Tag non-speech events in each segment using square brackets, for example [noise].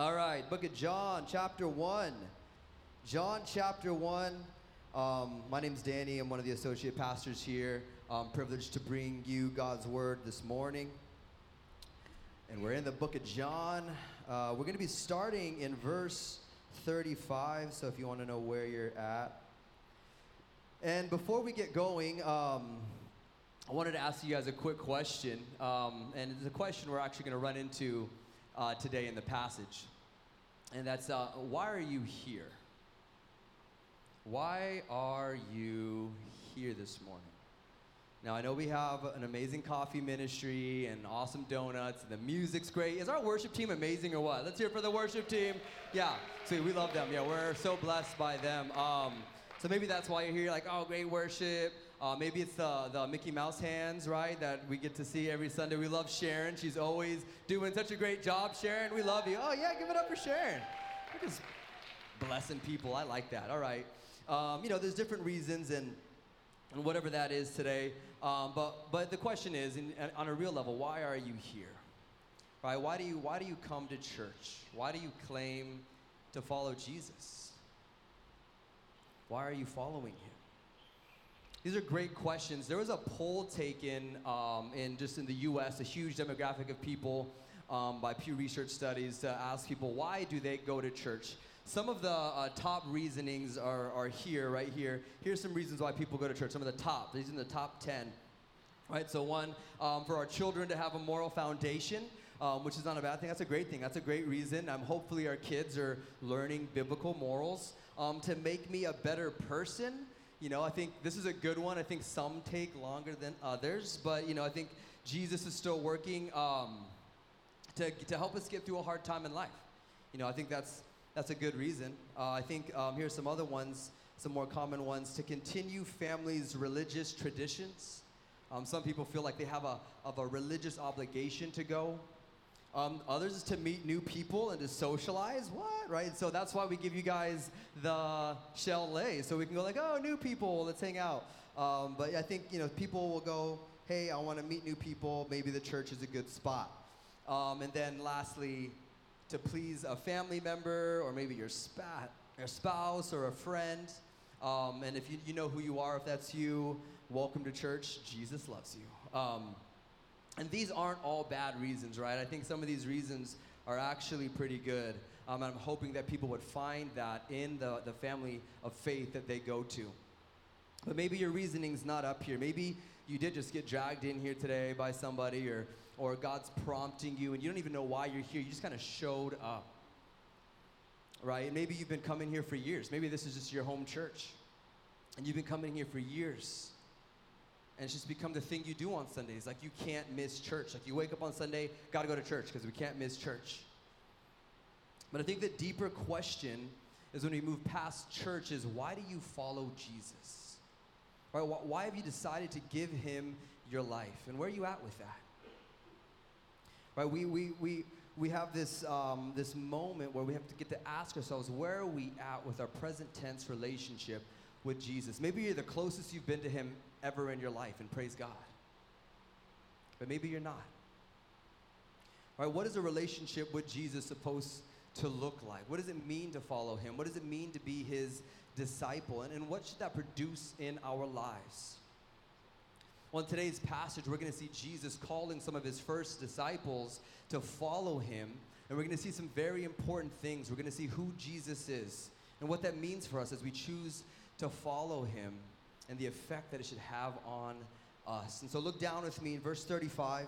All right, book of John, chapter 1. John, chapter 1. Um, my name's Danny. I'm one of the associate pastors here. I'm privileged to bring you God's word this morning. And we're in the book of John. Uh, we're going to be starting in verse 35. So if you want to know where you're at. And before we get going, um, I wanted to ask you guys a quick question. Um, and it's a question we're actually going to run into uh, today in the passage. And that's uh, why are you here? Why are you here this morning? Now, I know we have an amazing coffee ministry and awesome donuts, and the music's great. Is our worship team amazing or what? Let's hear for the worship team. Yeah, see, we love them. Yeah, we're so blessed by them. Um, so maybe that's why you're here, like, oh, great worship. Uh, maybe it's the, the Mickey Mouse hands, right, that we get to see every Sunday. We love Sharon. She's always doing such a great job. Sharon, we love you. Oh, yeah, give it up for Sharon. We're just blessing people. I like that. All right. Um, you know, there's different reasons and, and whatever that is today. Um, but, but the question is, in, on a real level, why are you here? Right? Why do you, why do you come to church? Why do you claim to follow Jesus? Why are you following him? These are great questions. There was a poll taken um, in just in the U.S., a huge demographic of people um, by Pew Research Studies to ask people why do they go to church. Some of the uh, top reasonings are, are here, right here. Here's some reasons why people go to church. Some of the top. These are in the top ten. Right. So one, um, for our children to have a moral foundation. Um, which is not a bad thing. That's a great thing. That's a great reason. Um, hopefully, our kids are learning biblical morals um, to make me a better person. You know, I think this is a good one. I think some take longer than others, but you know, I think Jesus is still working um, to, to help us get through a hard time in life. You know, I think that's that's a good reason. Uh, I think um, here's some other ones, some more common ones to continue families' religious traditions. Um, some people feel like they have a of a religious obligation to go. Um, others is to meet new people and to socialize. What? Right? So that's why we give you guys the chalet, so we can go like, oh, new people, let's hang out. Um, but I think you know people will go, hey, I want to meet new people. Maybe the church is a good spot. Um, and then lastly, to please a family member or maybe your, spat, your spouse or a friend. Um, and if you, you know who you are, if that's you, welcome to church. Jesus loves you. And these aren't all bad reasons, right? I think some of these reasons are actually pretty good. Um, I'm hoping that people would find that in the, the family of faith that they go to. But maybe your reasoning's not up here. Maybe you did just get dragged in here today by somebody, or, or God's prompting you, and you don't even know why you're here. You just kind of showed up. Right? maybe you've been coming here for years. Maybe this is just your home church. And you've been coming here for years and it's just become the thing you do on Sundays. Like you can't miss church. Like you wake up on Sunday, got to go to church because we can't miss church. But I think the deeper question is when we move past church is why do you follow Jesus? Right? Why have you decided to give him your life? And where are you at with that? Right? We, we, we, we have this, um, this moment where we have to get to ask ourselves, where are we at with our present tense relationship with Jesus. Maybe you're the closest you've been to Him ever in your life, and praise God. But maybe you're not. All right, what is a relationship with Jesus supposed to look like? What does it mean to follow Him? What does it mean to be His disciple? And, and what should that produce in our lives? Well, in today's passage, we're going to see Jesus calling some of his first disciples to follow him. And we're going to see some very important things. We're going to see who Jesus is and what that means for us as we choose to follow him and the effect that it should have on us. And so look down with me in verse 35.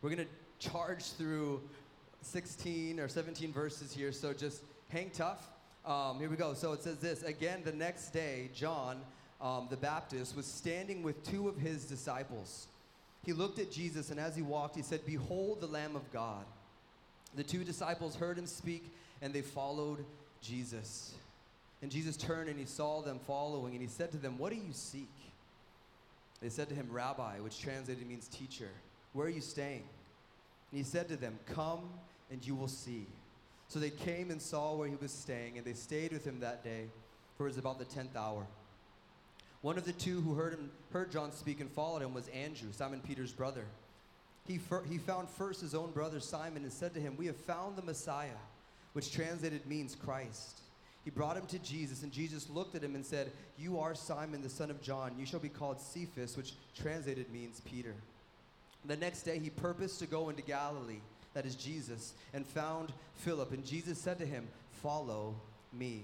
We're going to charge through 16 or 17 verses here, so just hang tough. Um, here we go. So it says this Again, the next day, John um, the Baptist was standing with two of his disciples. He looked at Jesus, and as he walked, he said, Behold the Lamb of God. The two disciples heard him speak, and they followed Jesus. And Jesus turned and he saw them following, and he said to them, What do you seek? They said to him, Rabbi, which translated means teacher, where are you staying? And he said to them, Come and you will see. So they came and saw where he was staying, and they stayed with him that day, for it was about the tenth hour. One of the two who heard, him, heard John speak and followed him was Andrew, Simon Peter's brother. he, fir- he found first his own brother Simon and said to him, We have found the Messiah, which translated means Christ. He brought him to Jesus, and Jesus looked at him and said, You are Simon, the son of John. You shall be called Cephas, which translated means Peter. The next day he purposed to go into Galilee, that is Jesus, and found Philip. And Jesus said to him, Follow me.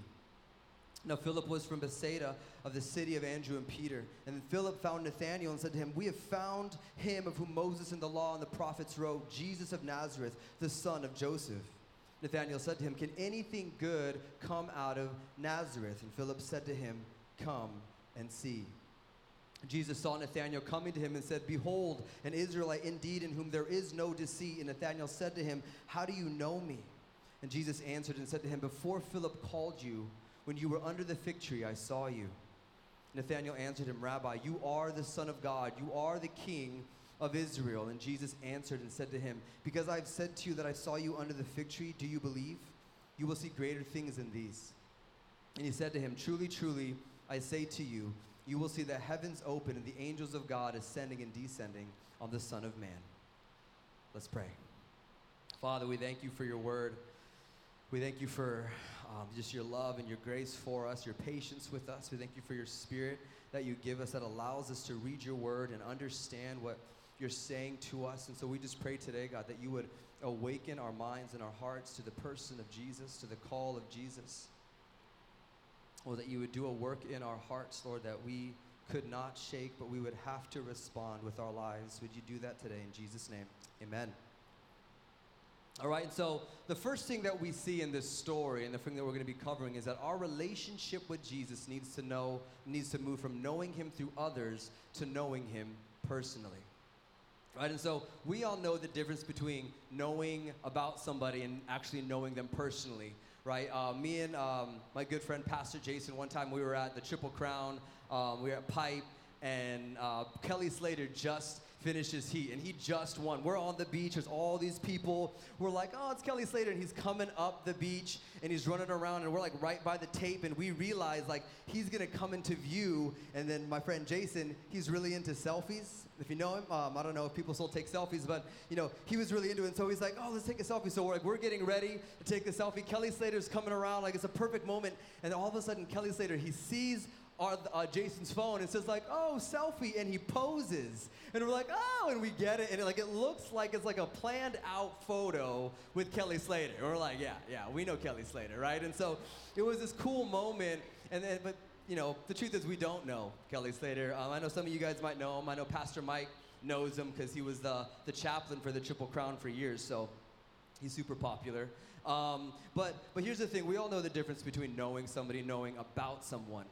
Now Philip was from Bethsaida of the city of Andrew and Peter. And Philip found Nathanael and said to him, We have found him of whom Moses and the law and the prophets wrote, Jesus of Nazareth, the son of Joseph. Nathanael said to him, Can anything good come out of Nazareth? And Philip said to him, Come and see. Jesus saw Nathanael coming to him and said, Behold, an Israelite indeed in whom there is no deceit. And Nathanael said to him, How do you know me? And Jesus answered and said to him, Before Philip called you, when you were under the fig tree, I saw you. Nathanael answered him, Rabbi, you are the Son of God, you are the King of Israel. And Jesus answered and said to him, Because I have said to you that I saw you under the fig tree, do you believe? You will see greater things than these. And he said to him, Truly, truly, I say to you, you will see the heavens open and the angels of God ascending and descending on the Son of Man. Let's pray. Father, we thank you for your word. We thank you for um, just your love and your grace for us, your patience with us. We thank you for your spirit that you give us that allows us to read your word and understand what you're saying to us. And so we just pray today, God, that you would awaken our minds and our hearts to the person of Jesus, to the call of Jesus. Or that you would do a work in our hearts, Lord, that we could not shake, but we would have to respond with our lives. Would you do that today in Jesus' name? Amen. All right, so the first thing that we see in this story and the thing that we're going to be covering is that our relationship with Jesus needs to know, needs to move from knowing him through others to knowing him personally. Right, and so we all know the difference between knowing about somebody and actually knowing them personally, right? Uh, me and um, my good friend Pastor Jason, one time we were at the Triple Crown, um, we were at Pipe, and uh, Kelly Slater just finished his heat, and he just won. We're on the beach. There's all these people. We're like, oh, it's Kelly Slater, and he's coming up the beach, and he's running around, and we're like right by the tape, and we realize like he's gonna come into view. And then my friend Jason, he's really into selfies. If you know him, um, I don't know if people still take selfies, but you know he was really into it. And so he's like, oh, let's take a selfie. So we're like, we're getting ready to take the selfie. Kelly Slater's coming around, like it's a perfect moment, and all of a sudden Kelly Slater he sees uh, Jason's phone and says like, "Oh, selfie," and he poses, and we're like, "Oh," and we get it, and it, like it looks like it's like a planned out photo with Kelly Slater. And we're like, "Yeah, yeah, we know Kelly Slater, right?" And so it was this cool moment, and then but you know the truth is we don't know Kelly Slater. Um, I know some of you guys might know him. I know Pastor Mike knows him because he was the the chaplain for the Triple Crown for years, so he's super popular. Um, but but here's the thing: we all know the difference between knowing somebody, knowing about someone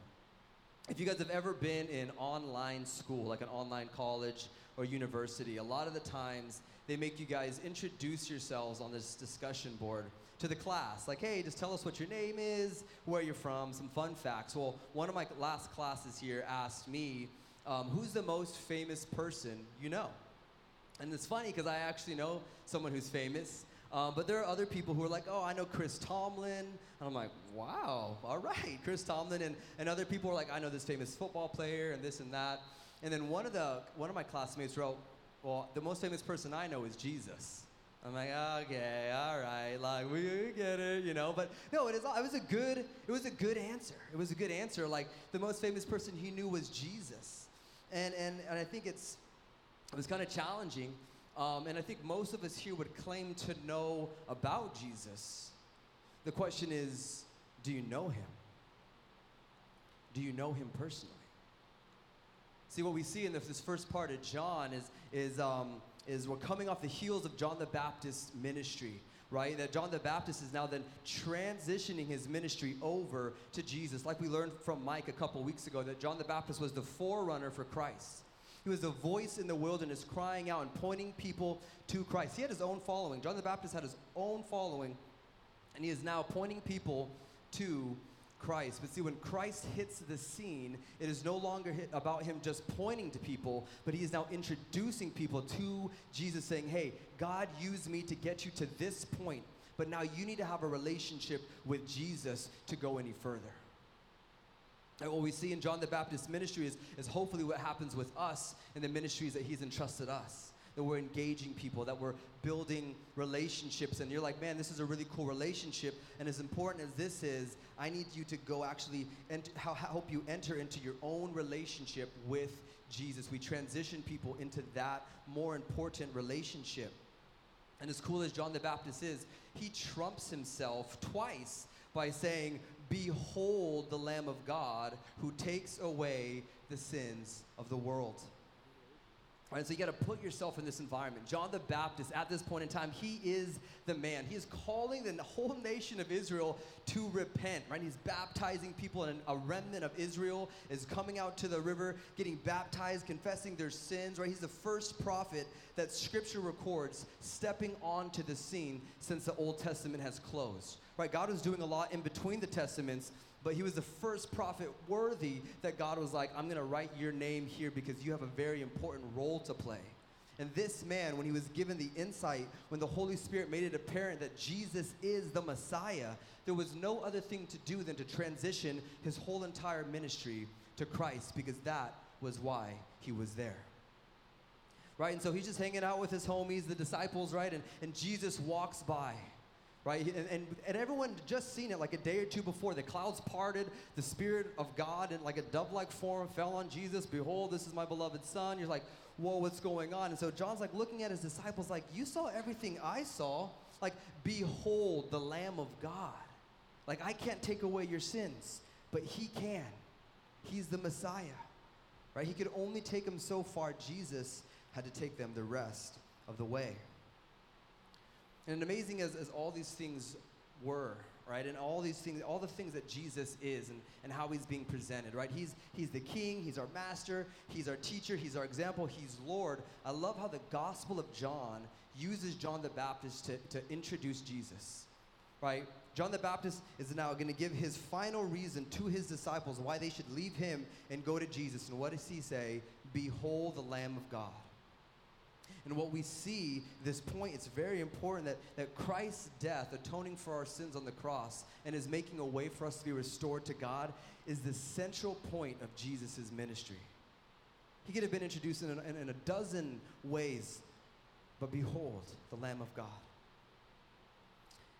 if you guys have ever been in online school, like an online college or university, a lot of the times they make you guys introduce yourselves on this discussion board to the class. Like, hey, just tell us what your name is, where you're from, some fun facts. Well, one of my last classes here asked me, um, who's the most famous person you know? And it's funny because I actually know someone who's famous. Um, but there are other people who are like, oh, I know Chris Tomlin. And I'm like, wow, all right, Chris Tomlin. And, and other people are like, I know this famous football player and this and that. And then one of, the, one of my classmates wrote, well, the most famous person I know is Jesus. I'm like, okay, all right, like we get it, you know. But no, it, is, it was a good, it was a good answer. It was a good answer. Like the most famous person he knew was Jesus, and and, and I think it's, it was kind of challenging um, and I think most of us here would claim to know about Jesus. The question is do you know him? Do you know him personally? See, what we see in this first part of John is, is, um, is we're coming off the heels of John the Baptist's ministry, right? That John the Baptist is now then transitioning his ministry over to Jesus. Like we learned from Mike a couple weeks ago, that John the Baptist was the forerunner for Christ. He was a voice in the wilderness crying out and pointing people to Christ. He had his own following. John the Baptist had his own following, and he is now pointing people to Christ. But see, when Christ hits the scene, it is no longer about him just pointing to people, but he is now introducing people to Jesus, saying, Hey, God used me to get you to this point, but now you need to have a relationship with Jesus to go any further. And what we see in John the Baptist's ministry is, is hopefully what happens with us in the ministries that he's entrusted us. that we're engaging people, that we're building relationships. And you're like, man, this is a really cool relationship. And as important as this is, I need you to go actually and help you enter into your own relationship with Jesus. We transition people into that more important relationship. And as cool as John the Baptist is, he trumps himself twice by saying, Behold the Lamb of God who takes away the sins of the world. All right, so you got to put yourself in this environment. John the Baptist, at this point in time, he is the man. He is calling the whole nation of Israel to repent, right? He's baptizing people, and a remnant of Israel is coming out to the river, getting baptized, confessing their sins, right? He's the first prophet that scripture records stepping onto the scene since the Old Testament has closed, right? God was doing a lot in between the testaments, but he was the first prophet worthy that God was like, I'm going to write your name here because you have a very important role to play. And this man, when he was given the insight, when the Holy Spirit made it apparent that Jesus is the Messiah, there was no other thing to do than to transition his whole entire ministry to Christ because that was why he was there. Right? And so he's just hanging out with his homies, the disciples, right? And, and Jesus walks by right? And, and, and everyone just seen it like a day or two before. The clouds parted, the Spirit of God in like a dove like form fell on Jesus. Behold, this is my beloved Son. You're like, whoa, what's going on? And so John's like looking at his disciples, like, you saw everything I saw. Like, behold, the Lamb of God. Like, I can't take away your sins, but He can. He's the Messiah, right? He could only take them so far. Jesus had to take them the rest of the way. And amazing as, as all these things were, right? And all these things, all the things that Jesus is and, and how he's being presented, right? He's, he's the king, he's our master, he's our teacher, he's our example, he's Lord. I love how the Gospel of John uses John the Baptist to, to introduce Jesus, right? John the Baptist is now going to give his final reason to his disciples why they should leave him and go to Jesus. And what does he say? Behold the Lamb of God. And what we see, this point, it's very important that, that Christ's death, atoning for our sins on the cross, and is making a way for us to be restored to God, is the central point of Jesus' ministry. He could have been introduced in, in, in a dozen ways, but behold, the Lamb of God.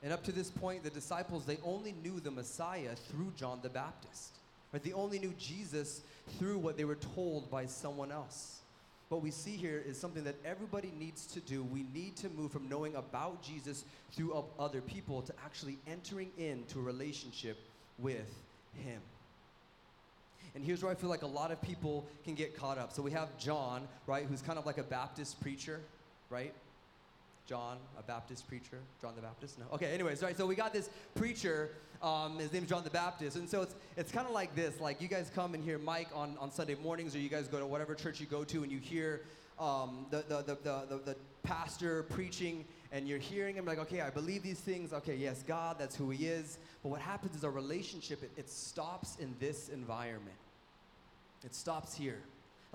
And up to this point, the disciples, they only knew the Messiah through John the Baptist. Right? They only knew Jesus through what they were told by someone else what we see here is something that everybody needs to do. We need to move from knowing about Jesus through other people to actually entering into a relationship with Him. And here's where I feel like a lot of people can get caught up. So we have John, right, who's kind of like a Baptist preacher, right? John, a Baptist preacher. John the Baptist? No. Okay, anyways, right, so we got this preacher um, his name's John the Baptist. And so it's, it's kind of like this. Like you guys come and hear Mike on, on Sunday mornings or you guys go to whatever church you go to and you hear um, the, the, the, the, the pastor preaching and you're hearing him like, okay, I believe these things. Okay, yes, God, that's who he is. But what happens is our relationship, it, it stops in this environment. It stops here.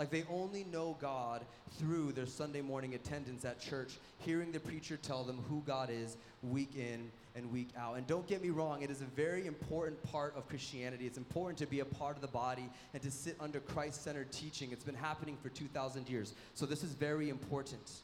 Like they only know God through their Sunday morning attendance at church, hearing the preacher tell them who God is week in and week out. And don't get me wrong, it is a very important part of Christianity. It's important to be a part of the body and to sit under Christ centered teaching. It's been happening for 2,000 years. So this is very important.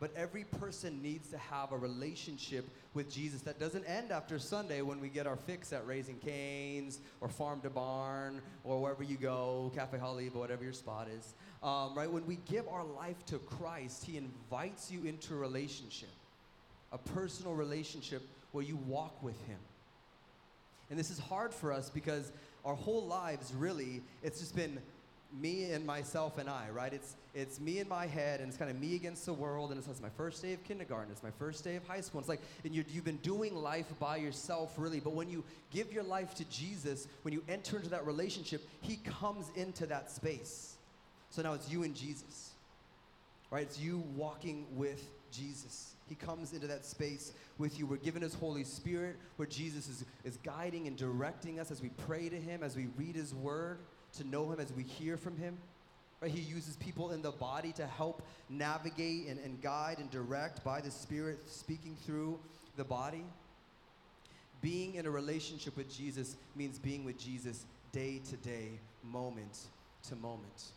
But every person needs to have a relationship with Jesus that doesn't end after Sunday when we get our fix at Raising Cane's or Farm to Barn or wherever you go, Cafe Hollywood, whatever your spot is. Um, right? When we give our life to Christ, He invites you into a relationship a personal relationship where you walk with Him. And this is hard for us because our whole lives, really, it's just been me and myself and I, right? It's, it's me in my head, and it's kind of me against the world, and it's, it's my first day of kindergarten, it's my first day of high school. It's like, and you you've been doing life by yourself, really. But when you give your life to Jesus, when you enter into that relationship, He comes into that space. So now it's you and Jesus, right? It's you walking with Jesus. He comes into that space with you. We're given His Holy Spirit, where Jesus is, is guiding and directing us as we pray to Him, as we read His Word, to know Him, as we hear from Him. Right? He uses people in the body to help navigate and, and guide and direct by the Spirit speaking through the body. Being in a relationship with Jesus means being with Jesus day to day, moment to moment.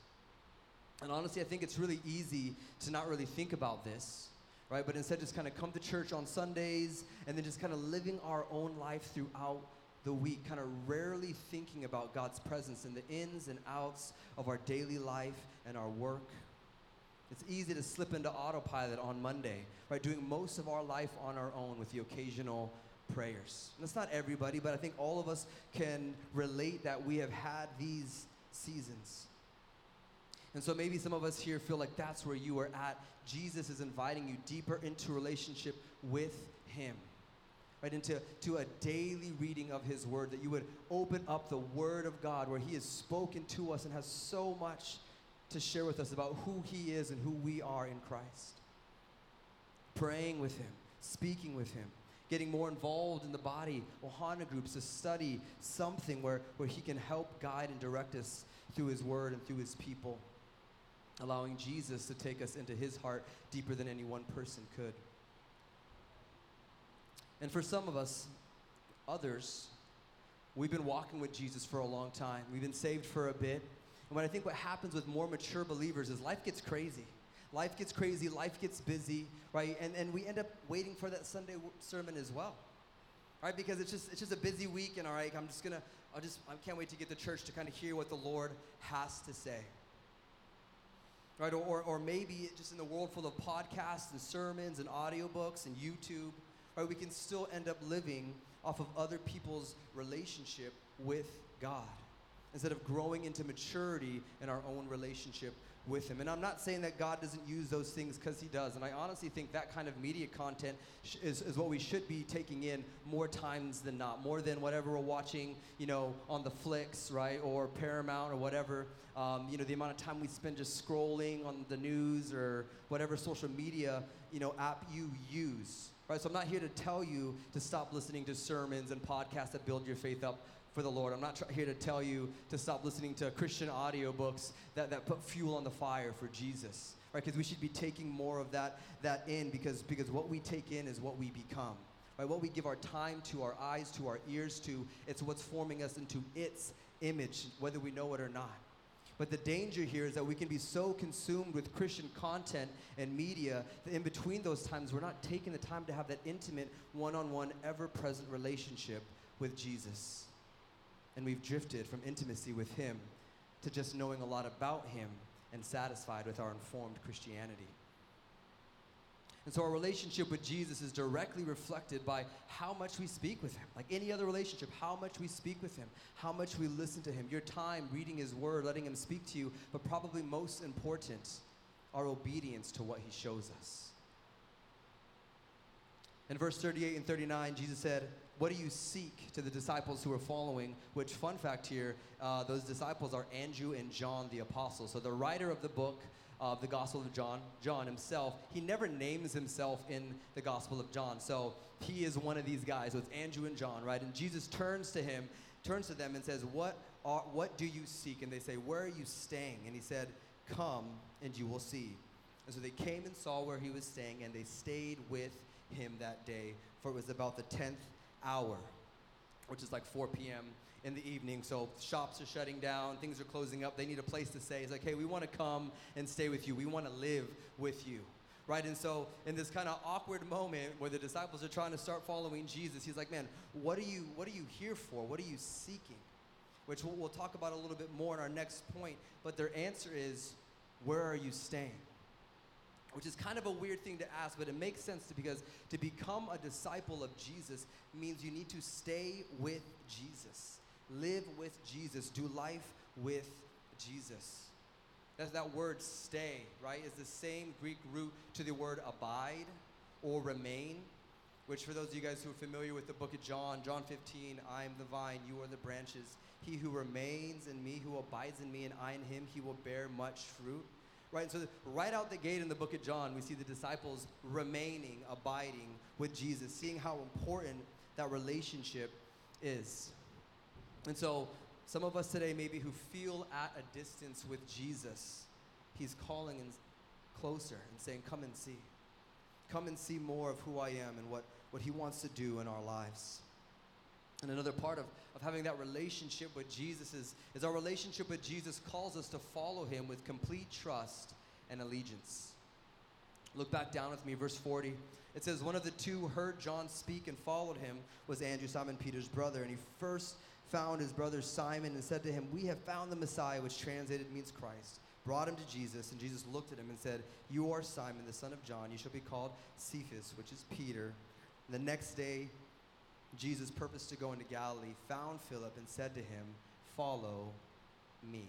And honestly, I think it's really easy to not really think about this, right? But instead, just kind of come to church on Sundays and then just kind of living our own life throughout the week, kind of rarely thinking about God's presence in the ins and outs of our daily life and our work. It's easy to slip into autopilot on Monday, right? Doing most of our life on our own with the occasional prayers. And that's not everybody, but I think all of us can relate that we have had these seasons. And so maybe some of us here feel like that's where you are at. Jesus is inviting you deeper into relationship with Him. Right into to a daily reading of His Word, that you would open up the Word of God where He has spoken to us and has so much to share with us about who He is and who we are in Christ. Praying with Him, speaking with Him, getting more involved in the body, Ohana groups to study something where, where He can help guide and direct us through His Word and through His people allowing Jesus to take us into his heart deeper than any one person could. And for some of us, others, we've been walking with Jesus for a long time. We've been saved for a bit. And what I think what happens with more mature believers is life gets crazy. Life gets crazy, life gets busy, right? And, and we end up waiting for that Sunday sermon as well. Right? Because it's just it's just a busy week and all right, I'm just gonna I'll just I can't wait to get to church to kind of hear what the Lord has to say right? Or, or, or maybe just in the world full of podcasts and sermons and audiobooks and YouTube, right? We can still end up living off of other people's relationship with God instead of growing into maturity in our own relationship with Him. And I'm not saying that God doesn't use those things because He does. And I honestly think that kind of media content sh- is, is what we should be taking in more times than not, more than whatever we're watching, you know, on the flicks, right, or Paramount or whatever. Um, you know, the amount of time we spend just scrolling on the news or whatever social media, you know, app you use. Right, so I'm not here to tell you to stop listening to sermons and podcasts that build your faith up for the Lord. I'm not tr- here to tell you to stop listening to Christian audiobooks that, that put fuel on the fire for Jesus. Right? Because we should be taking more of that, that in because, because what we take in is what we become. Right? What we give our time to, our eyes to, our ears to, it's what's forming us into its image, whether we know it or not. But the danger here is that we can be so consumed with Christian content and media that in between those times, we're not taking the time to have that intimate, one on one, ever present relationship with Jesus and we've drifted from intimacy with Him to just knowing a lot about Him and satisfied with our informed Christianity. And so our relationship with Jesus is directly reflected by how much we speak with Him. Like any other relationship, how much we speak with Him, how much we listen to Him, your time reading His Word, letting Him speak to you, but probably most important, our obedience to what He shows us. In verse 38 and 39, Jesus said, what do you seek to the disciples who are following? Which, fun fact here, uh, those disciples are Andrew and John the apostles. So, the writer of the book of the Gospel of John, John himself, he never names himself in the Gospel of John. So, he is one of these guys. So, it's Andrew and John, right? And Jesus turns to him, turns to them, and says, What, are, what do you seek? And they say, Where are you staying? And he said, Come and you will see. And so they came and saw where he was staying, and they stayed with him that day, for it was about the tenth hour, which is like 4 p.m. in the evening. So shops are shutting down, things are closing up. They need a place to stay. It's like, hey, we want to come and stay with you. We want to live with you. Right? And so, in this kind of awkward moment where the disciples are trying to start following Jesus, he's like, man, what are you, what are you here for? What are you seeking? Which we'll, we'll talk about a little bit more in our next point. But their answer is, where are you staying? which is kind of a weird thing to ask, but it makes sense to, because to become a disciple of Jesus means you need to stay with Jesus, live with Jesus, do life with Jesus. That's that word stay, right, is the same Greek root to the word abide or remain, which for those of you guys who are familiar with the book of John, John 15, I am the vine, you are the branches. He who remains in me, who abides in me, and I in him, he will bear much fruit. Right? So, right out the gate in the book of John, we see the disciples remaining, abiding with Jesus, seeing how important that relationship is. And so, some of us today, maybe who feel at a distance with Jesus, He's calling and closer and saying, Come and see. Come and see more of who I am and what, what He wants to do in our lives. And another part of, of having that relationship with Jesus is, is our relationship with Jesus calls us to follow him with complete trust and allegiance. Look back down with me, verse 40. It says, One of the two heard John speak and followed him was Andrew, Simon Peter's brother. And he first found his brother Simon and said to him, We have found the Messiah, which translated means Christ. Brought him to Jesus, and Jesus looked at him and said, You are Simon, the son of John. You shall be called Cephas, which is Peter. And the next day, Jesus purposed to go into Galilee, found Philip, and said to him, Follow me.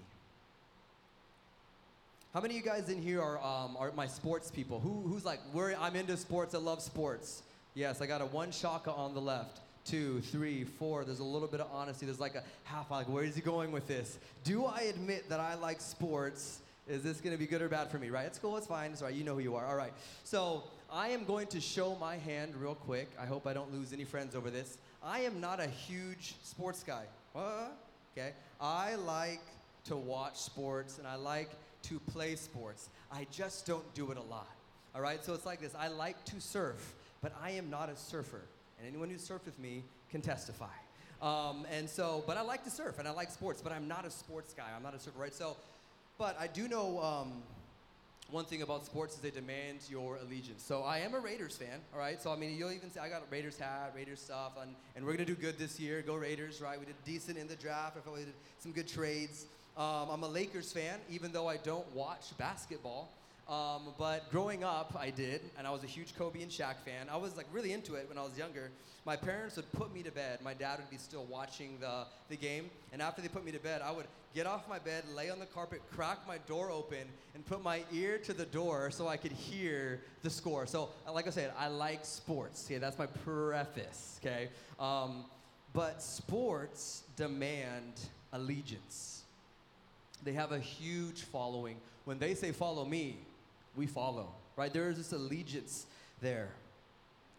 How many of you guys in here are, um, are my sports people? Who, who's like, I'm into sports, I love sports? Yes, I got a one shaka on the left. Two, three, four. There's a little bit of honesty. There's like a half, like, where is he going with this? Do I admit that I like sports? Is this to be good or bad for me, right? It's cool, it's fine. It's all right. You know who you are. All right. So I am going to show my hand real quick. I hope I don't lose any friends over this. I am not a huge sports guy. What? Okay. I like to watch sports and I like to play sports. I just don't do it a lot. All right. So it's like this. I like to surf, but I am not a surfer. And anyone who surfed with me can testify. Um, and so, but I like to surf and I like sports, but I'm not a sports guy. I'm not a surfer, right? So, but I do know um, one thing about sports is they demand your allegiance. So I am a Raiders fan, all right? So I mean, you'll even see I got a Raiders hat, Raiders stuff, and, and we're gonna do good this year. Go Raiders, right? We did decent in the draft. I felt we did some good trades. Um, I'm a Lakers fan, even though I don't watch basketball. Um, but growing up, I did, and I was a huge Kobe and Shaq fan. I was like really into it when I was younger. My parents would put me to bed. My dad would be still watching the, the game, and after they put me to bed, I would get off my bed, lay on the carpet, crack my door open, and put my ear to the door so I could hear the score. So, like I said, I like sports. Okay, that's my preface. Okay, um, but sports demand allegiance. They have a huge following. When they say follow me, we follow, right? There is this allegiance there.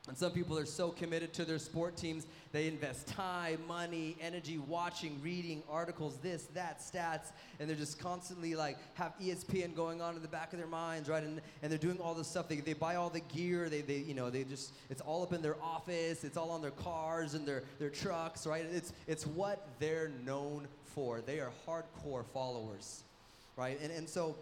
And some people are so committed to their sport teams, they invest time, money, energy, watching, reading articles, this, that, stats, and they're just constantly like have ESPN going on in the back of their minds, right? And, and they're doing all this stuff. They, they buy all the gear, they, they, you know, they just, it's all up in their office, it's all on their cars and their, their trucks, right? It's, it's what they're known for. They are hardcore followers, right? And, and so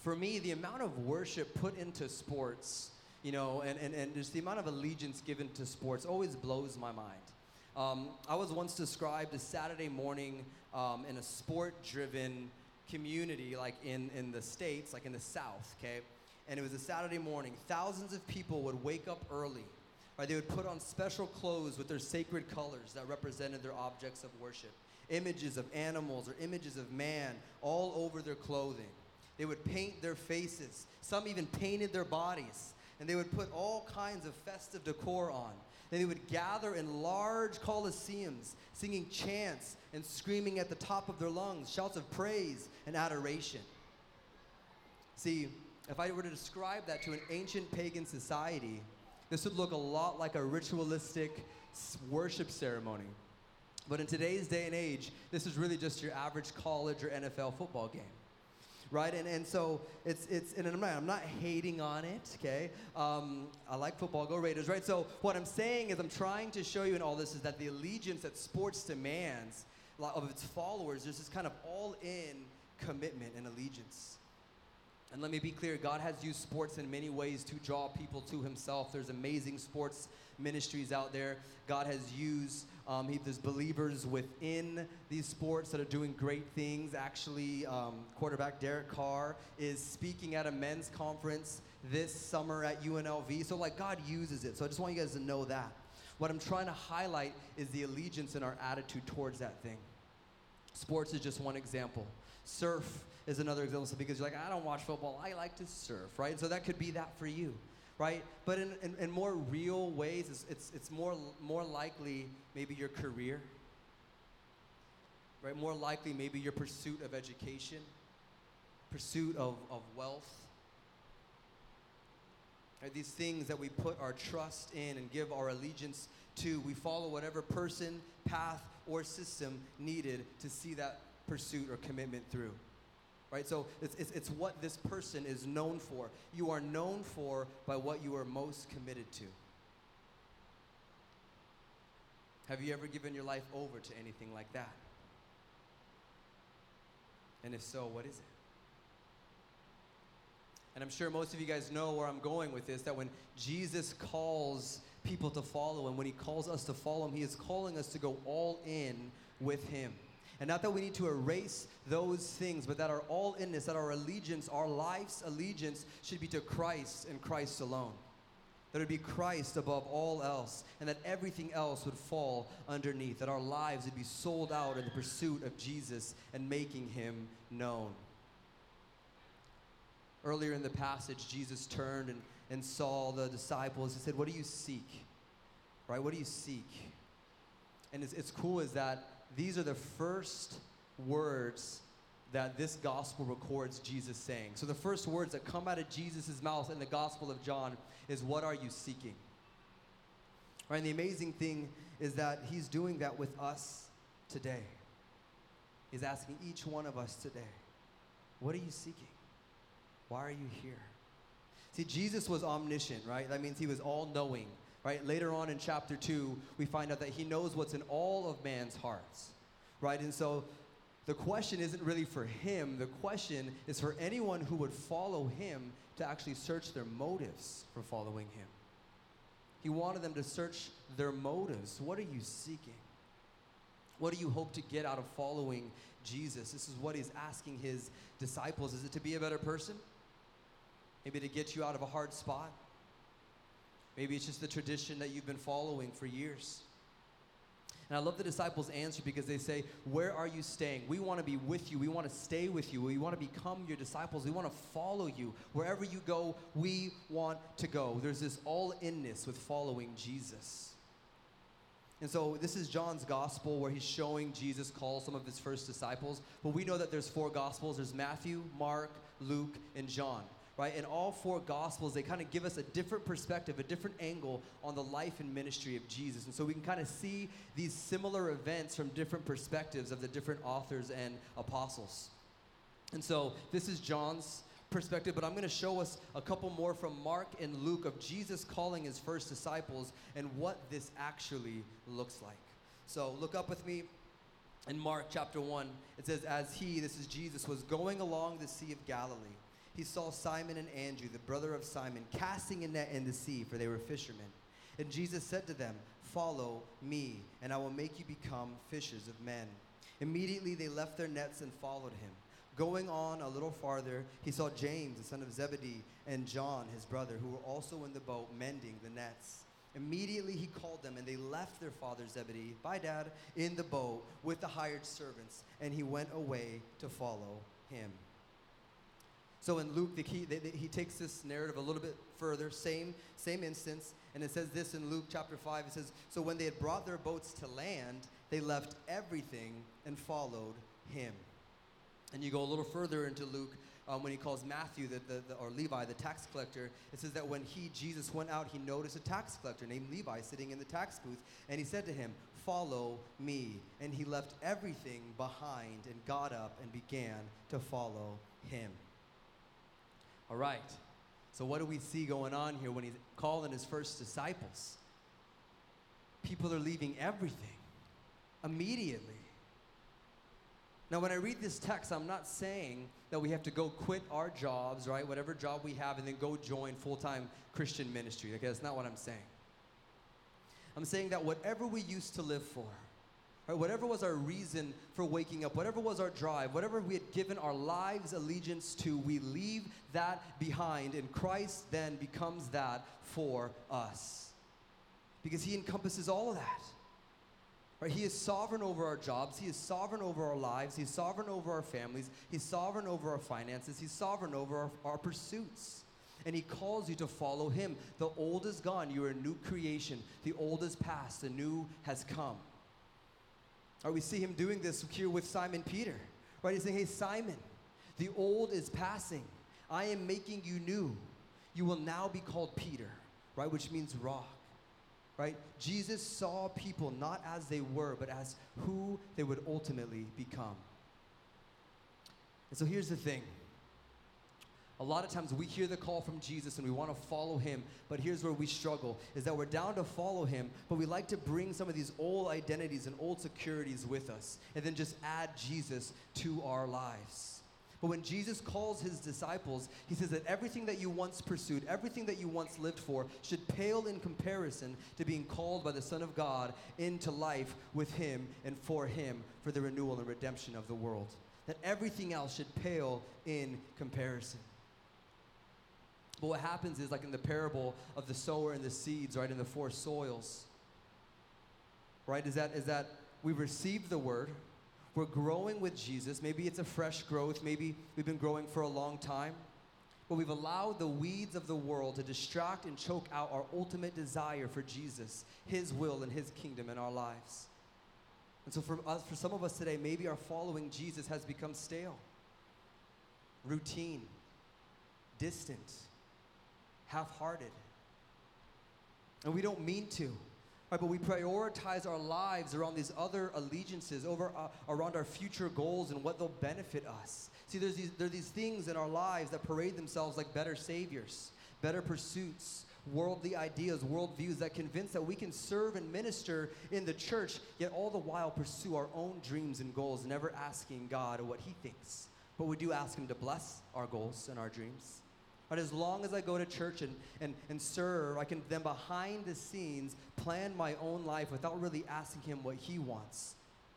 for me, the amount of worship put into sports, you know, and, and, and just the amount of allegiance given to sports always blows my mind. Um, I was once described as Saturday morning um, in a sport driven community, like in, in the States, like in the South, okay? And it was a Saturday morning. Thousands of people would wake up early, right? They would put on special clothes with their sacred colors that represented their objects of worship images of animals or images of man all over their clothing. They would paint their faces. Some even painted their bodies. And they would put all kinds of festive decor on. Then they would gather in large coliseums, singing chants and screaming at the top of their lungs, shouts of praise and adoration. See, if I were to describe that to an ancient pagan society, this would look a lot like a ritualistic worship ceremony. But in today's day and age, this is really just your average college or NFL football game. Right? And, and so it's, it's and I'm not, I'm not hating on it, okay? Um, I like football, go Raiders, right? So what I'm saying is I'm trying to show you in all this is that the allegiance that sports demands of its followers, there's this kind of all in commitment and allegiance. And let me be clear God has used sports in many ways to draw people to Himself. There's amazing sports ministries out there. God has used, um, he, there's believers within these sports that are doing great things. Actually, um, quarterback Derek Carr is speaking at a men's conference this summer at UNLV. So, like, God uses it. So, I just want you guys to know that. What I'm trying to highlight is the allegiance and our attitude towards that thing. Sports is just one example. Surf is another example so because you're like, I don't watch football, I like to surf, right? So that could be that for you, right? But in, in, in more real ways, it's, it's, it's more, more likely maybe your career, right? More likely maybe your pursuit of education, pursuit of, of wealth. Right? These things that we put our trust in and give our allegiance to, we follow whatever person, path, or system needed to see that pursuit or commitment through. Right? So it's, it's, it's what this person is known for. You are known for by what you are most committed to. Have you ever given your life over to anything like that? And if so, what is it? And I'm sure most of you guys know where I'm going with this that when Jesus calls people to follow him, when he calls us to follow him, he is calling us to go all in with him. And not that we need to erase those things, but that our all inness, that our allegiance, our life's allegiance should be to Christ and Christ alone. That it would be Christ above all else, and that everything else would fall underneath. That our lives would be sold out in the pursuit of Jesus and making him known. Earlier in the passage, Jesus turned and, and saw the disciples. He said, What do you seek? Right? What do you seek? And it's, it's cool is that these are the first words that this gospel records Jesus saying. So the first words that come out of Jesus' mouth in the Gospel of John is, What are you seeking? Right? And the amazing thing is that he's doing that with us today. He's asking each one of us today, What are you seeking? Why are you here? See, Jesus was omniscient, right? That means he was all knowing, right? Later on in chapter 2, we find out that he knows what's in all of man's hearts, right? And so the question isn't really for him, the question is for anyone who would follow him to actually search their motives for following him. He wanted them to search their motives. What are you seeking? What do you hope to get out of following Jesus? This is what he's asking his disciples. Is it to be a better person? Maybe to get you out of a hard spot. Maybe it's just the tradition that you've been following for years. And I love the disciples' answer because they say, Where are you staying? We want to be with you. We want to stay with you. We want to become your disciples. We want to follow you. Wherever you go, we want to go. There's this all inness with following Jesus. And so this is John's gospel where he's showing Jesus call some of his first disciples. But we know that there's four gospels there's Matthew, Mark, Luke, and John right? And all four gospels, they kind of give us a different perspective, a different angle on the life and ministry of Jesus. And so we can kind of see these similar events from different perspectives of the different authors and apostles. And so this is John's perspective, but I'm going to show us a couple more from Mark and Luke of Jesus calling his first disciples and what this actually looks like. So look up with me in Mark chapter 1. It says, As he, this is Jesus, was going along the Sea of Galilee he saw Simon and Andrew, the brother of Simon, casting a net in the sea, for they were fishermen. And Jesus said to them, Follow me, and I will make you become fishers of men. Immediately they left their nets and followed him. Going on a little farther, he saw James, the son of Zebedee, and John, his brother, who were also in the boat mending the nets. Immediately he called them, and they left their father Zebedee, by dad, in the boat with the hired servants, and he went away to follow him. So in Luke, the key, they, they, he takes this narrative a little bit further, same, same instance, and it says this in Luke chapter 5. It says, So when they had brought their boats to land, they left everything and followed him. And you go a little further into Luke um, when he calls Matthew, the, the, the, or Levi, the tax collector, it says that when he, Jesus, went out, he noticed a tax collector named Levi sitting in the tax booth, and he said to him, Follow me. And he left everything behind and got up and began to follow him. All right. So, what do we see going on here when he's calling his first disciples? People are leaving everything immediately. Now, when I read this text, I'm not saying that we have to go quit our jobs, right? Whatever job we have, and then go join full time Christian ministry. Okay, that's not what I'm saying. I'm saying that whatever we used to live for, Right, whatever was our reason for waking up, whatever was our drive, whatever we had given our lives allegiance to, we leave that behind, and Christ then becomes that for us. Because He encompasses all of that. Right? He is sovereign over our jobs, He is sovereign over our lives, He's sovereign over our families, He's sovereign over our finances, He's sovereign over our, our pursuits and he calls you to follow him. The old is gone, you are a new creation. The old is past, the new has come. Or we see him doing this here with Simon Peter. Right? He's saying, Hey, Simon, the old is passing. I am making you new. You will now be called Peter, right? Which means rock. Right? Jesus saw people not as they were, but as who they would ultimately become. And so here's the thing. A lot of times we hear the call from Jesus and we want to follow him, but here's where we struggle is that we're down to follow him, but we like to bring some of these old identities and old securities with us and then just add Jesus to our lives. But when Jesus calls his disciples, he says that everything that you once pursued, everything that you once lived for, should pale in comparison to being called by the Son of God into life with him and for him for the renewal and redemption of the world. That everything else should pale in comparison. But what happens is, like in the parable of the sower and the seeds, right, in the four soils, right, is that, is that we've received the word, we're growing with Jesus. Maybe it's a fresh growth, maybe we've been growing for a long time, but we've allowed the weeds of the world to distract and choke out our ultimate desire for Jesus, His will, and His kingdom in our lives. And so, for us, for some of us today, maybe our following Jesus has become stale, routine, distant half hearted. And we don't mean to. Right, but we prioritize our lives around these other allegiances, over uh, around our future goals and what they'll benefit us. See, there's these, there are these things in our lives that parade themselves like better saviors, better pursuits, worldly ideas, worldviews that convince that we can serve and minister in the church, yet all the while pursue our own dreams and goals, never asking God what He thinks. But we do ask Him to bless our goals and our dreams. But as long as I go to church and, and, and serve, I can then behind the scenes plan my own life without really asking him what he wants,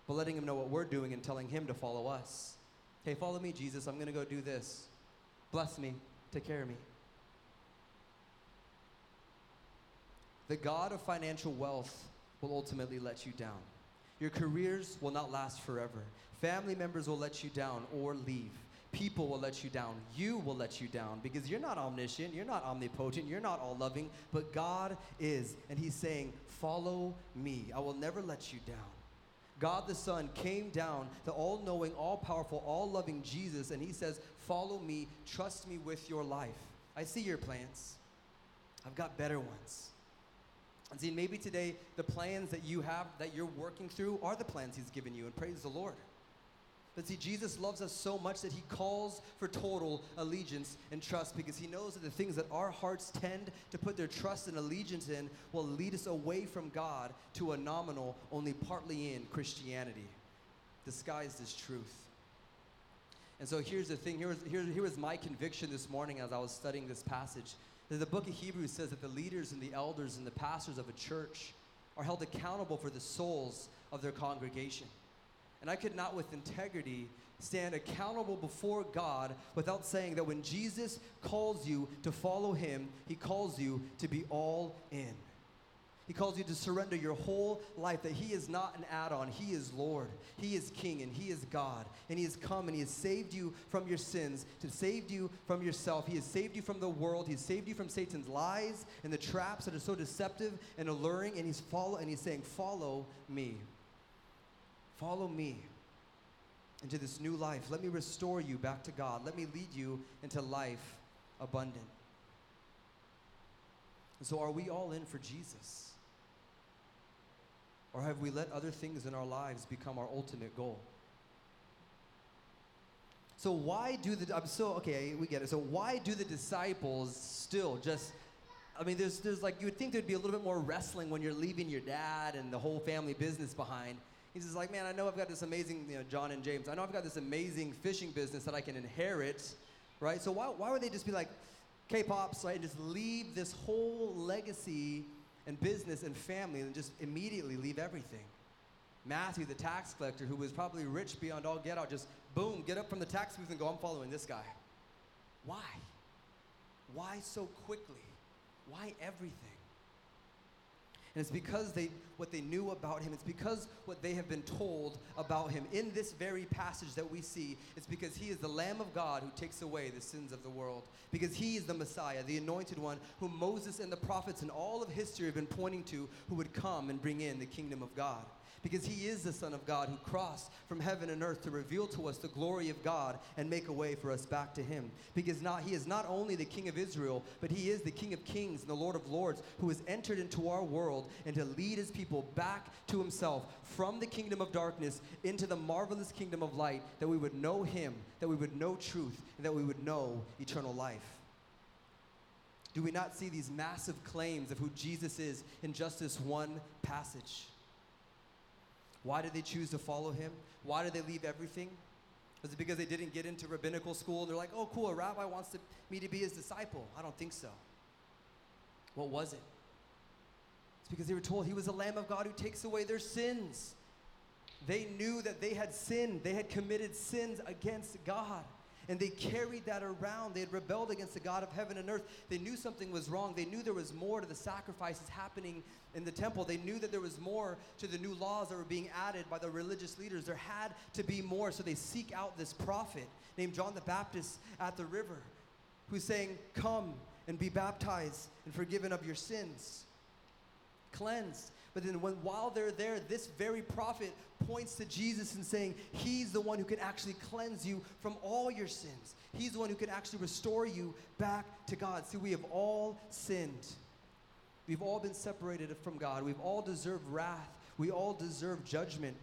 but letting him know what we're doing and telling him to follow us. Hey, follow me, Jesus. I'm going to go do this. Bless me. Take care of me. The God of financial wealth will ultimately let you down. Your careers will not last forever. Family members will let you down or leave. People will let you down. You will let you down because you're not omniscient, you're not omnipotent, you're not all loving, but God is. And He's saying, Follow me. I will never let you down. God the Son came down, the all knowing, all powerful, all loving Jesus, and He says, Follow me, trust me with your life. I see your plans, I've got better ones. And see, maybe today the plans that you have, that you're working through, are the plans He's given you, and praise the Lord. But see, Jesus loves us so much that he calls for total allegiance and trust because he knows that the things that our hearts tend to put their trust and allegiance in will lead us away from God to a nominal, only partly in Christianity, disguised as truth. And so here's the thing here was, here, here was my conviction this morning as I was studying this passage. That the book of Hebrews says that the leaders and the elders and the pastors of a church are held accountable for the souls of their congregation. And I could not, with integrity, stand accountable before God without saying that when Jesus calls you to follow him, he calls you to be all in. He calls you to surrender your whole life, that He is not an add on. He is Lord. He is King and He is God. And He has come and He has saved you from your sins, to save you from yourself. He has saved you from the world. He has saved you from Satan's lies and the traps that are so deceptive and alluring. And He's follow and He's saying, Follow me. Follow me into this new life. Let me restore you back to God. Let me lead you into life abundant. And so, are we all in for Jesus? Or have we let other things in our lives become our ultimate goal? So, why do the, I'm so, okay, we get it. So, why do the disciples still just, I mean, there's, there's like, you would think there'd be a little bit more wrestling when you're leaving your dad and the whole family business behind. He's just like, man, I know I've got this amazing, you know, John and James, I know I've got this amazing fishing business that I can inherit, right? So why, why would they just be like, K-pops, right, and just leave this whole legacy and business and family and just immediately leave everything? Matthew, the tax collector, who was probably rich beyond all get out, just boom, get up from the tax booth and go, I'm following this guy. Why? Why so quickly? Why everything? And it's because they what they knew about him. It's because what they have been told about him. In this very passage that we see, it's because he is the Lamb of God who takes away the sins of the world. Because he is the Messiah, the anointed one, whom Moses and the prophets and all of history have been pointing to, who would come and bring in the kingdom of God because he is the Son of God who crossed from heaven and earth to reveal to us the glory of God and make a way for us back to him. Because not, he is not only the King of Israel, but he is the King of kings and the Lord of lords who has entered into our world and to lead his people back to himself from the kingdom of darkness into the marvelous kingdom of light, that we would know him, that we would know truth, and that we would know eternal life. Do we not see these massive claims of who Jesus is in just this one passage? Why did they choose to follow him? Why did they leave everything? Was it because they didn't get into rabbinical school and they're like, oh, cool, a rabbi wants to, me to be his disciple? I don't think so. What was it? It's because they were told he was the Lamb of God who takes away their sins. They knew that they had sinned, they had committed sins against God. And they carried that around. They had rebelled against the God of heaven and earth. They knew something was wrong. They knew there was more to the sacrifices happening in the temple. They knew that there was more to the new laws that were being added by the religious leaders. There had to be more. So they seek out this prophet named John the Baptist at the river who's saying, Come and be baptized and forgiven of your sins, cleansed. But then, when, while they're there, this very prophet points to Jesus and saying, He's the one who can actually cleanse you from all your sins. He's the one who can actually restore you back to God. See, we have all sinned. We've all been separated from God. We've all deserved wrath. We all deserve judgment.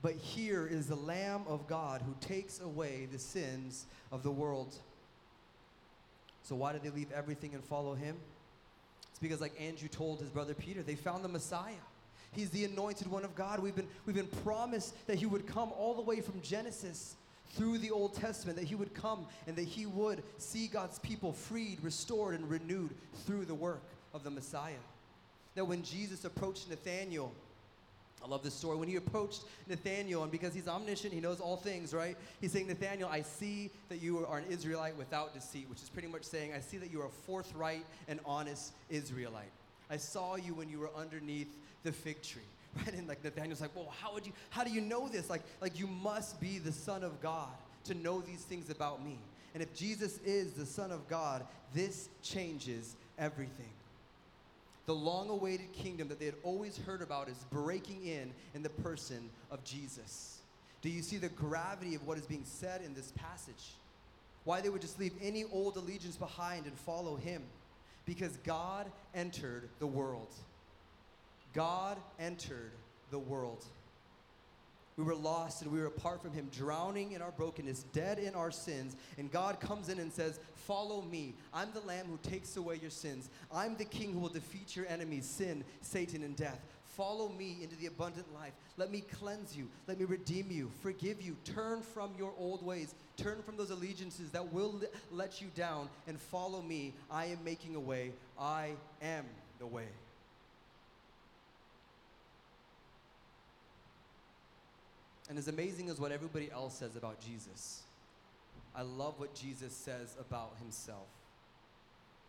But here is the Lamb of God who takes away the sins of the world. So, why did they leave everything and follow him? Because, like Andrew told his brother Peter, they found the Messiah. He's the anointed one of God. We've been, we've been promised that he would come all the way from Genesis through the Old Testament, that he would come and that he would see God's people freed, restored, and renewed through the work of the Messiah. That when Jesus approached Nathanael, I love this story. When he approached Nathanael, and because he's omniscient, he knows all things, right? He's saying, Nathanael, I see that you are an Israelite without deceit, which is pretty much saying, I see that you are a forthright and honest Israelite. I saw you when you were underneath the fig tree. [laughs] Right? And like Nathanael's like, well, how would you how do you know this? Like, like you must be the Son of God to know these things about me. And if Jesus is the Son of God, this changes everything. The long awaited kingdom that they had always heard about is breaking in in the person of Jesus. Do you see the gravity of what is being said in this passage? Why they would just leave any old allegiance behind and follow him? Because God entered the world. God entered the world. We were lost and we were apart from Him, drowning in our brokenness, dead in our sins. And God comes in and says, Follow me. I'm the Lamb who takes away your sins. I'm the King who will defeat your enemies, sin, Satan, and death. Follow me into the abundant life. Let me cleanse you. Let me redeem you, forgive you. Turn from your old ways. Turn from those allegiances that will let you down and follow me. I am making a way. I am the way. And as amazing as what everybody else says about Jesus, I love what Jesus says about himself.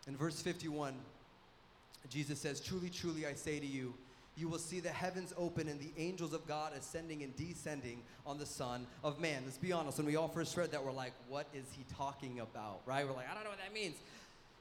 In verse 51, Jesus says, Truly, truly, I say to you, you will see the heavens open and the angels of God ascending and descending on the Son of Man. Let's be honest, when we all first read that, we're like, what is he talking about, right? We're like, I don't know what that means.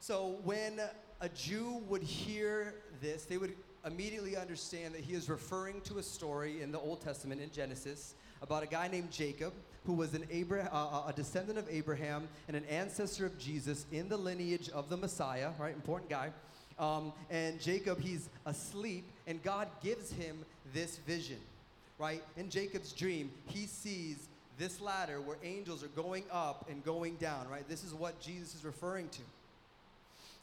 So when a Jew would hear this, they would immediately understand that he is referring to a story in the Old Testament in Genesis about a guy named Jacob who was an Abraham, uh, a descendant of Abraham and an ancestor of Jesus in the lineage of the Messiah, right? Important guy. Um, and Jacob, he's asleep, and God gives him this vision, right? In Jacob's dream, he sees this ladder where angels are going up and going down, right? This is what Jesus is referring to.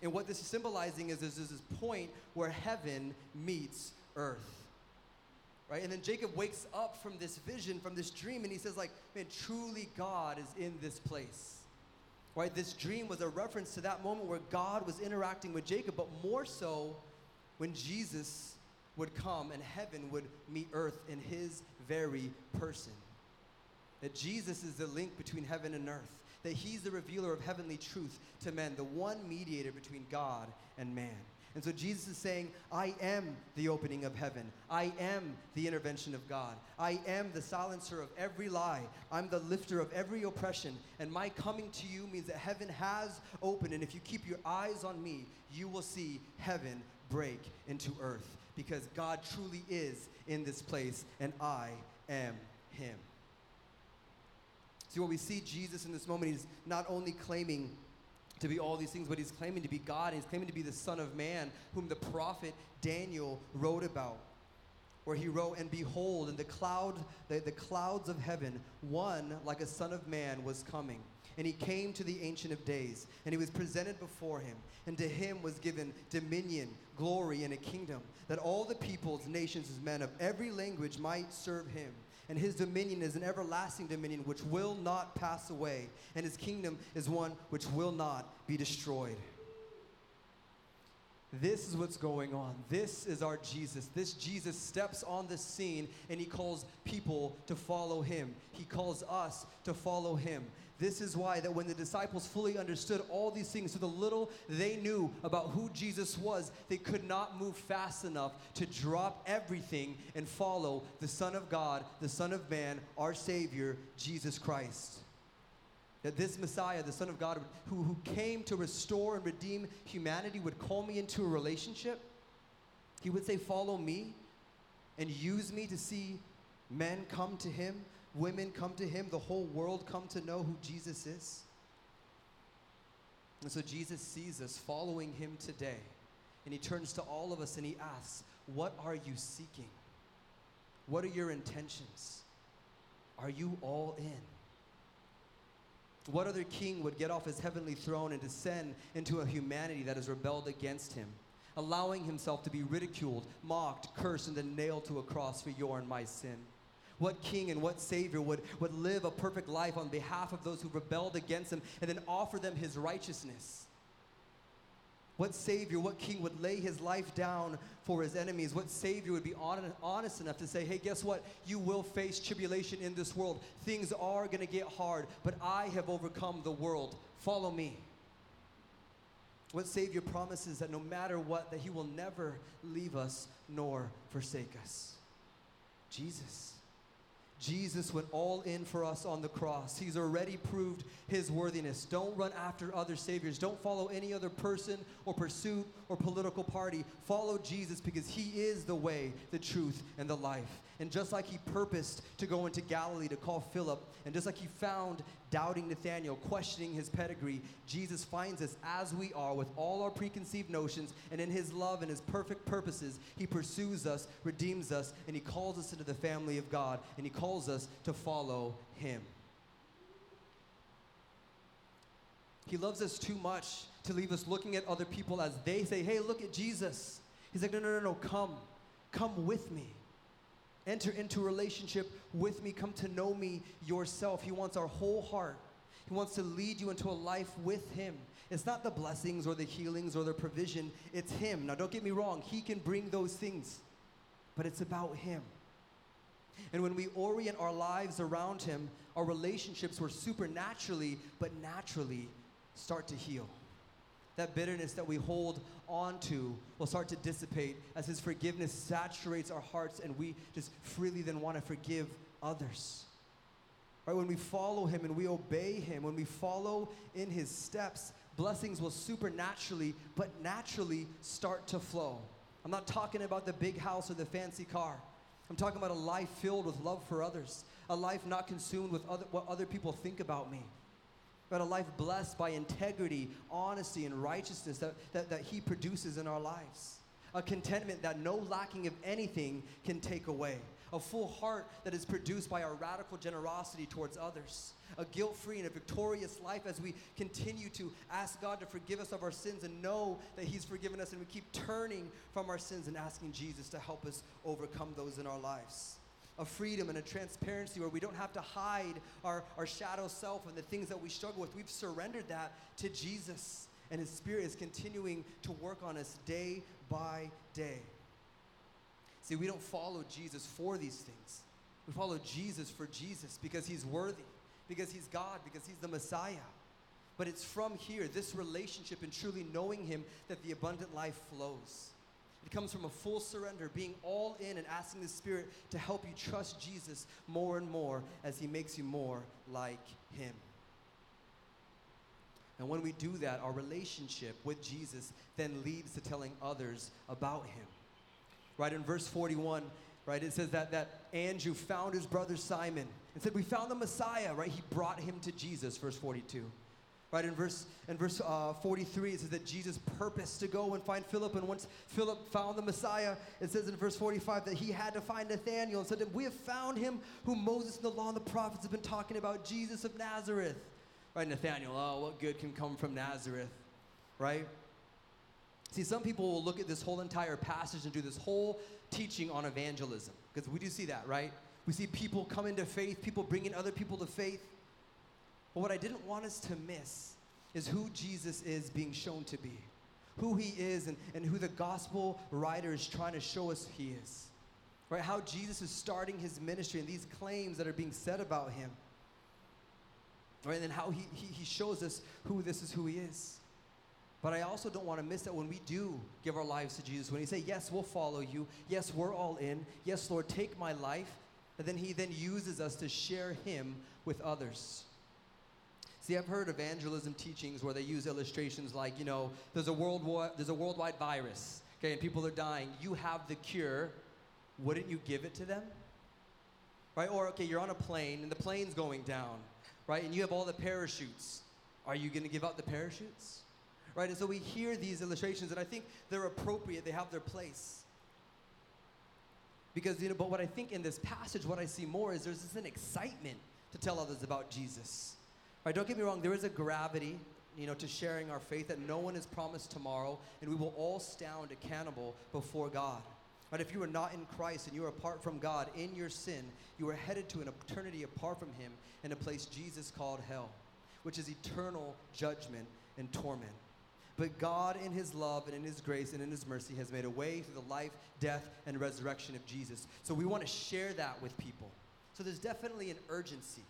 And what this is symbolizing is there's this point where heaven meets earth right? And then Jacob wakes up from this vision, from this dream, and he says, like, man, truly God is in this place. Right? This dream was a reference to that moment where God was interacting with Jacob, but more so when Jesus would come and heaven would meet earth in his very person. That Jesus is the link between heaven and earth. That he's the revealer of heavenly truth to men, the one mediator between God and man. And so Jesus is saying, I am the opening of heaven. I am the intervention of God. I am the silencer of every lie. I'm the lifter of every oppression. And my coming to you means that heaven has opened. And if you keep your eyes on me, you will see heaven break into earth. Because God truly is in this place, and I am Him. See, what we see Jesus in this moment, he's not only claiming to be all these things, but he's claiming to be God. He's claiming to be the Son of Man, whom the prophet Daniel wrote about. where he wrote, And behold, in the cloud, the, the clouds of heaven, one like a son of man was coming. And he came to the Ancient of Days, and he was presented before him. And to him was given dominion, glory, and a kingdom, that all the peoples, nations, and men of every language might serve him. And his dominion is an everlasting dominion which will not pass away, and his kingdom is one which will not be destroyed. This is what's going on. This is our Jesus. This Jesus steps on the scene and he calls people to follow him. He calls us to follow him. This is why that when the disciples fully understood all these things, so the little they knew about who Jesus was, they could not move fast enough to drop everything and follow the Son of God, the Son of Man, our Savior, Jesus Christ. That this Messiah, the Son of God, who, who came to restore and redeem humanity, would call me into a relationship. He would say, Follow me, and use me to see men come to Him, women come to Him, the whole world come to know who Jesus is. And so Jesus sees us following Him today, and He turns to all of us and He asks, What are you seeking? What are your intentions? Are you all in? What other king would get off his heavenly throne and descend into a humanity that has rebelled against him, allowing himself to be ridiculed, mocked, cursed, and then nailed to a cross for your and my sin? What king and what savior would, would live a perfect life on behalf of those who rebelled against him and then offer them his righteousness? What Savior, what King would lay his life down for his enemies? What Savior would be honest enough to say, hey, guess what? You will face tribulation in this world. Things are going to get hard, but I have overcome the world. Follow me. What Savior promises that no matter what, that he will never leave us nor forsake us? Jesus. Jesus went all in for us on the cross. He's already proved his worthiness. Don't run after other saviors. Don't follow any other person or pursuit or political party. Follow Jesus because he is the way, the truth, and the life. And just like he purposed to go into Galilee to call Philip, and just like he found doubting Nathanael, questioning his pedigree, Jesus finds us as we are with all our preconceived notions, and in his love and his perfect purposes, he pursues us, redeems us, and he calls us into the family of God, and he calls us to follow him. He loves us too much to leave us looking at other people as they say, hey, look at Jesus. He's like, no, no, no, no, come. Come with me. Enter into relationship with me. Come to know me yourself. He wants our whole heart. He wants to lead you into a life with Him. It's not the blessings or the healings or the provision, it's Him. Now, don't get me wrong, He can bring those things, but it's about Him. And when we orient our lives around Him, our relationships will supernaturally, but naturally, start to heal that bitterness that we hold on to will start to dissipate as His forgiveness saturates our hearts and we just freely then want to forgive others. Right? When we follow Him and we obey Him, when we follow in His steps, blessings will supernaturally, but naturally start to flow. I'm not talking about the big house or the fancy car. I'm talking about a life filled with love for others, a life not consumed with other, what other people think about me but a life blessed by integrity, honesty, and righteousness that, that, that He produces in our lives. A contentment that no lacking of anything can take away. A full heart that is produced by our radical generosity towards others. A guilt free and a victorious life as we continue to ask God to forgive us of our sins and know that He's forgiven us, and we keep turning from our sins and asking Jesus to help us overcome those in our lives a freedom and a transparency where we don't have to hide our, our shadow self and the things that we struggle with. We've surrendered that to Jesus, and His Spirit is continuing to work on us day by day. See, we don't follow Jesus for these things. We follow Jesus for Jesus because He's worthy, because He's God, because He's the Messiah. But it's from here, this relationship and truly knowing Him, that the abundant life flows. It comes from a full surrender, being all in and asking the Spirit to help you trust Jesus more and more as He makes you more like Him. And when we do that, our relationship with Jesus then leads to telling others about Him. Right in verse 41, right, it says that, that Andrew found his brother Simon and said, We found the Messiah, right? He brought him to Jesus, verse 42. Right in verse in verse uh, 43, it says that Jesus purposed to go and find Philip, and once Philip found the Messiah, it says in verse 45 that he had to find Nathanael and said, "We have found him who Moses and the law and the prophets have been talking about, Jesus of Nazareth." Right, Nathanael. Oh, what good can come from Nazareth? Right. See, some people will look at this whole entire passage and do this whole teaching on evangelism because we do see that, right? We see people come into faith, people bringing other people to faith. But what I didn't want us to miss is who Jesus is being shown to be, who he is, and, and who the gospel writer is trying to show us he is. Right? How Jesus is starting his ministry and these claims that are being said about him. Right? And then how he, he, he shows us who this is who he is. But I also don't want to miss that when we do give our lives to Jesus, when He say, Yes, we'll follow you. Yes, we're all in. Yes, Lord, take my life. And then He then uses us to share Him with others. See, I've heard evangelism teachings where they use illustrations like, you know, there's a, world war, there's a worldwide virus, okay, and people are dying. You have the cure. Wouldn't you give it to them? Right? Or, okay, you're on a plane and the plane's going down, right? And you have all the parachutes. Are you going to give out the parachutes? right? And so we hear these illustrations, and I think they're appropriate, they have their place. Because, you know, but what I think in this passage, what I see more is there's just an excitement to tell others about Jesus. Right? Don't get me wrong, there is a gravity, you know, to sharing our faith that no one is promised tomorrow, and we will all stand accountable before God. Right? If you are not in Christ and you are apart from God in your sin, you are headed to an eternity apart from Him in a place Jesus called hell, which is eternal judgment and torment. But God, in His love and in His grace and in His mercy, has made a way through the life, death, and resurrection of Jesus. So we want to share that with people. So there's definitely an urgency.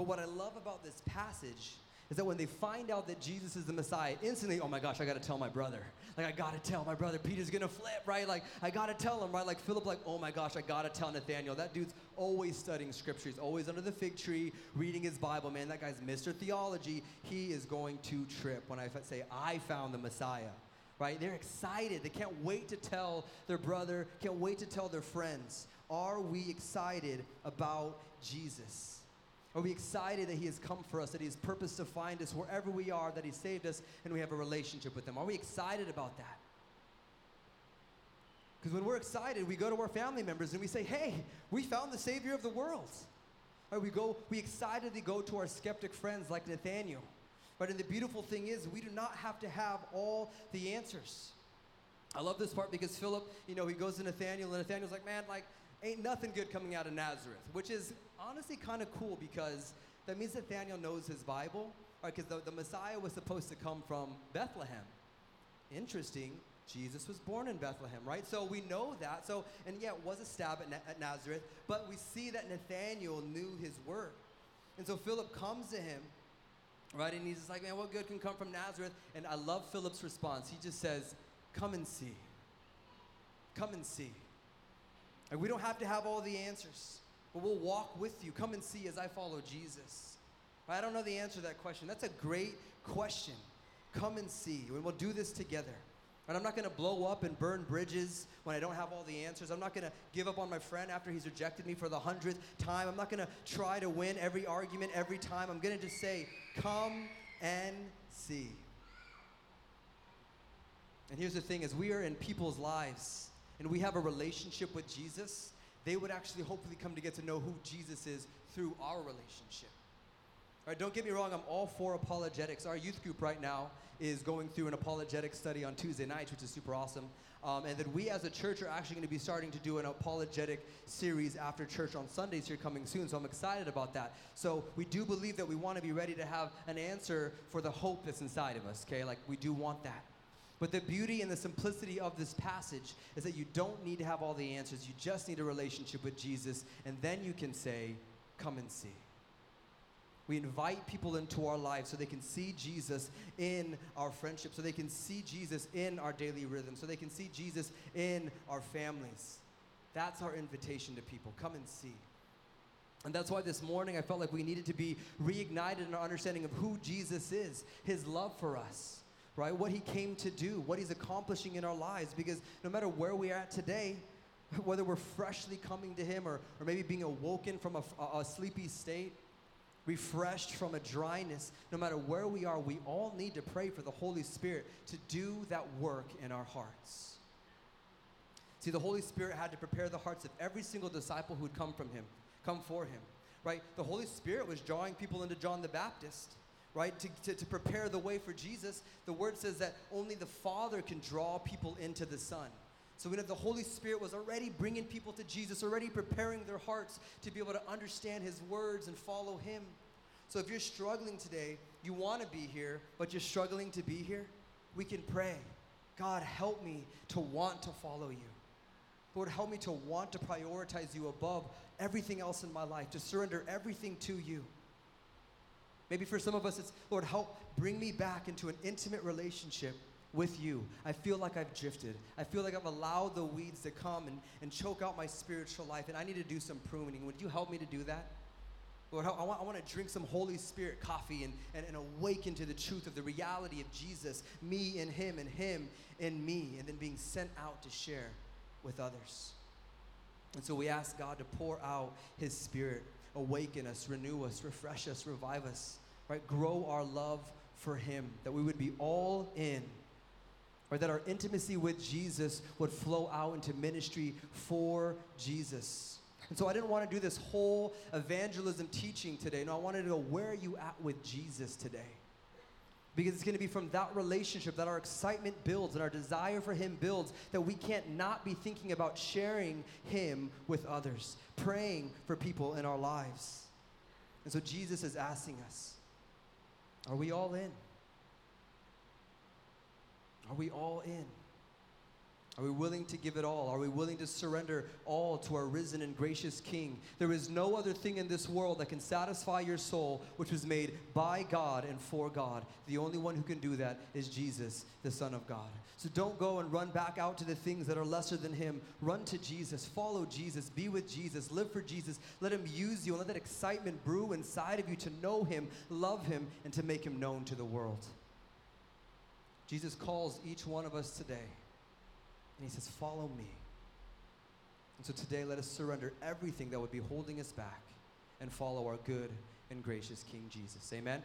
But what I love about this passage is that when they find out that Jesus is the Messiah, instantly, oh my gosh, I gotta tell my brother. Like, I gotta tell my brother, Peter's gonna flip, right? Like, I gotta tell him, right? Like, Philip, like, oh my gosh, I gotta tell Nathaniel. That dude's always studying scripture. He's always under the fig tree, reading his Bible. Man, that guy's Mr. Theology. He is going to trip when I say, I found the Messiah, right? They're excited. They can't wait to tell their brother, can't wait to tell their friends. Are we excited about Jesus? Are we excited that He has come for us, that He has purposed to find us wherever we are, that He saved us, and we have a relationship with Him? Are we excited about that? Because when we're excited, we go to our family members and we say, hey, we found the Savior of the world. Right, we go, we excitedly go to our skeptic friends like Nathaniel. Right, and the beautiful thing is, we do not have to have all the answers. I love this part because Philip, you know, he goes to Nathaniel, and Nathaniel's like, man, like, ain't nothing good coming out of Nazareth, which is honestly kind of cool because that means Nathaniel knows his Bible, right? Because the, the Messiah was supposed to come from Bethlehem. Interesting. Jesus was born in Bethlehem, right? So we know that. So, and yeah, it was a stab at, Na- at Nazareth, but we see that Nathaniel knew his word. And so Philip comes to him, right? And he's just like, man, what good can come from Nazareth? And I love Philip's response. He just says, come and see. Come and see. And we don't have to have all the answers, but we'll walk with you. Come and see as I follow Jesus. I don't know the answer to that question. That's a great question. Come and see. And we'll do this together. And I'm not going to blow up and burn bridges when I don't have all the answers. I'm not going to give up on my friend after he's rejected me for the hundredth time. I'm not going to try to win every argument every time. I'm going to just say, Come and see. And here's the thing is we are in people's lives, and we have a relationship with Jesus, they would actually hopefully come to get to know who Jesus is through our relationship. All right, don't get me wrong, I'm all for apologetics. Our youth group right now is going through an apologetic study on Tuesday nights, which is super awesome. Um, and then we as a church are actually going to be starting to do an apologetic series after church on Sundays here coming soon. So I'm excited about that. So we do believe that we want to be ready to have an answer for the hope that's inside of us, okay? Like we do want that. But the beauty and the simplicity of this passage is that you don't need to have all the answers. You just need a relationship with Jesus, and then you can say, Come and see. We invite people into our lives so they can see Jesus in our friendship, so they can see Jesus in our daily rhythm, so they can see Jesus in our families. That's our invitation to people. Come and see. And that's why this morning I felt like we needed to be reignited in our understanding of who Jesus is, his love for us right? What he came to do, what he's accomplishing in our lives. Because no matter where we are at today, [laughs] whether we're freshly coming to him or, or maybe being awoken from a, a, a sleepy state, refreshed from a dryness, no matter where we are, we all need to pray for the Holy Spirit to do that work in our hearts. See, the Holy Spirit had to prepare the hearts of every single disciple who would come from him, come for him, right? The Holy Spirit was drawing people into John the Baptist, right? To, to, to prepare the way for Jesus. The word says that only the Father can draw people into the Son. So we know the Holy Spirit was already bringing people to Jesus, already preparing their hearts to be able to understand His words and follow Him. So if you're struggling today, you want to be here, but you're struggling to be here, we can pray. God, help me to want to follow you. Lord, help me to want to prioritize you above everything else in my life, to surrender everything to you. Maybe for some of us, it's, Lord, help bring me back into an intimate relationship with you. I feel like I've drifted. I feel like I've allowed the weeds to come and, and choke out my spiritual life, and I need to do some pruning. Would you help me to do that? Lord, I want, I want to drink some Holy Spirit coffee and, and, and awaken to the truth of the reality of Jesus, me and Him, and Him and me, and then being sent out to share with others. And so we ask God to pour out His Spirit, awaken us, renew us, refresh us, revive us, right? Grow our love for Him, that we would be all in, or that our intimacy with Jesus would flow out into ministry for Jesus. And so I didn't want to do this whole evangelism teaching today. No, I wanted to know where are you at with Jesus today? Because it's going to be from that relationship that our excitement builds and our desire for Him builds that we can't not be thinking about sharing Him with others, praying for people in our lives. And so Jesus is asking us Are we all in? Are we all in? Are we willing to give it all? Are we willing to surrender all to our risen and gracious King? There is no other thing in this world that can satisfy your soul, which was made by God and for God. The only one who can do that is Jesus, the Son of God. So don't go and run back out to the things that are lesser than Him. Run to Jesus, follow Jesus, be with Jesus, live for Jesus. Let Him use you and let that excitement brew inside of you to know Him, love Him, and to make Him known to the world. Jesus calls each one of us today. And he says, Follow me. And so today, let us surrender everything that would be holding us back and follow our good and gracious King Jesus. Amen.